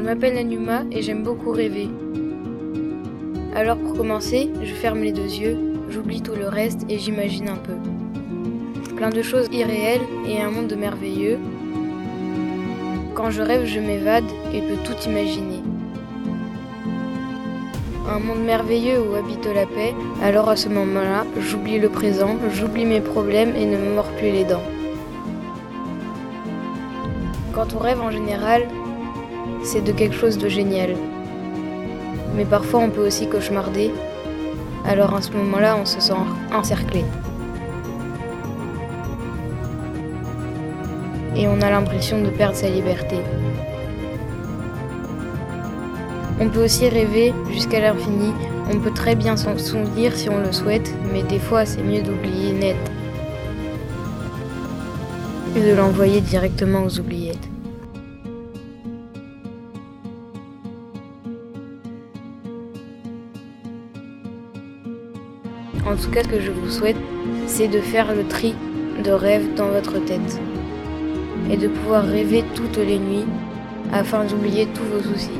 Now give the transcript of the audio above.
Je m'appelle Anuma et j'aime beaucoup rêver. Alors pour commencer, je ferme les deux yeux, j'oublie tout le reste et j'imagine un peu. Plein de choses irréelles et un monde merveilleux. Quand je rêve, je m'évade et peux tout imaginer. Un monde merveilleux où habite la paix, alors à ce moment-là, j'oublie le présent, j'oublie mes problèmes et ne me mords plus les dents. Quand on rêve en général, c'est de quelque chose de génial. Mais parfois on peut aussi cauchemarder, alors à ce moment-là on se sent encerclé. Et on a l'impression de perdre sa liberté. On peut aussi rêver jusqu'à l'infini, on peut très bien s'en souvenir si on le souhaite, mais des fois c'est mieux d'oublier net et de l'envoyer directement aux oubliettes. En tout cas, ce que je vous souhaite, c'est de faire le tri de rêves dans votre tête et de pouvoir rêver toutes les nuits afin d'oublier tous vos soucis.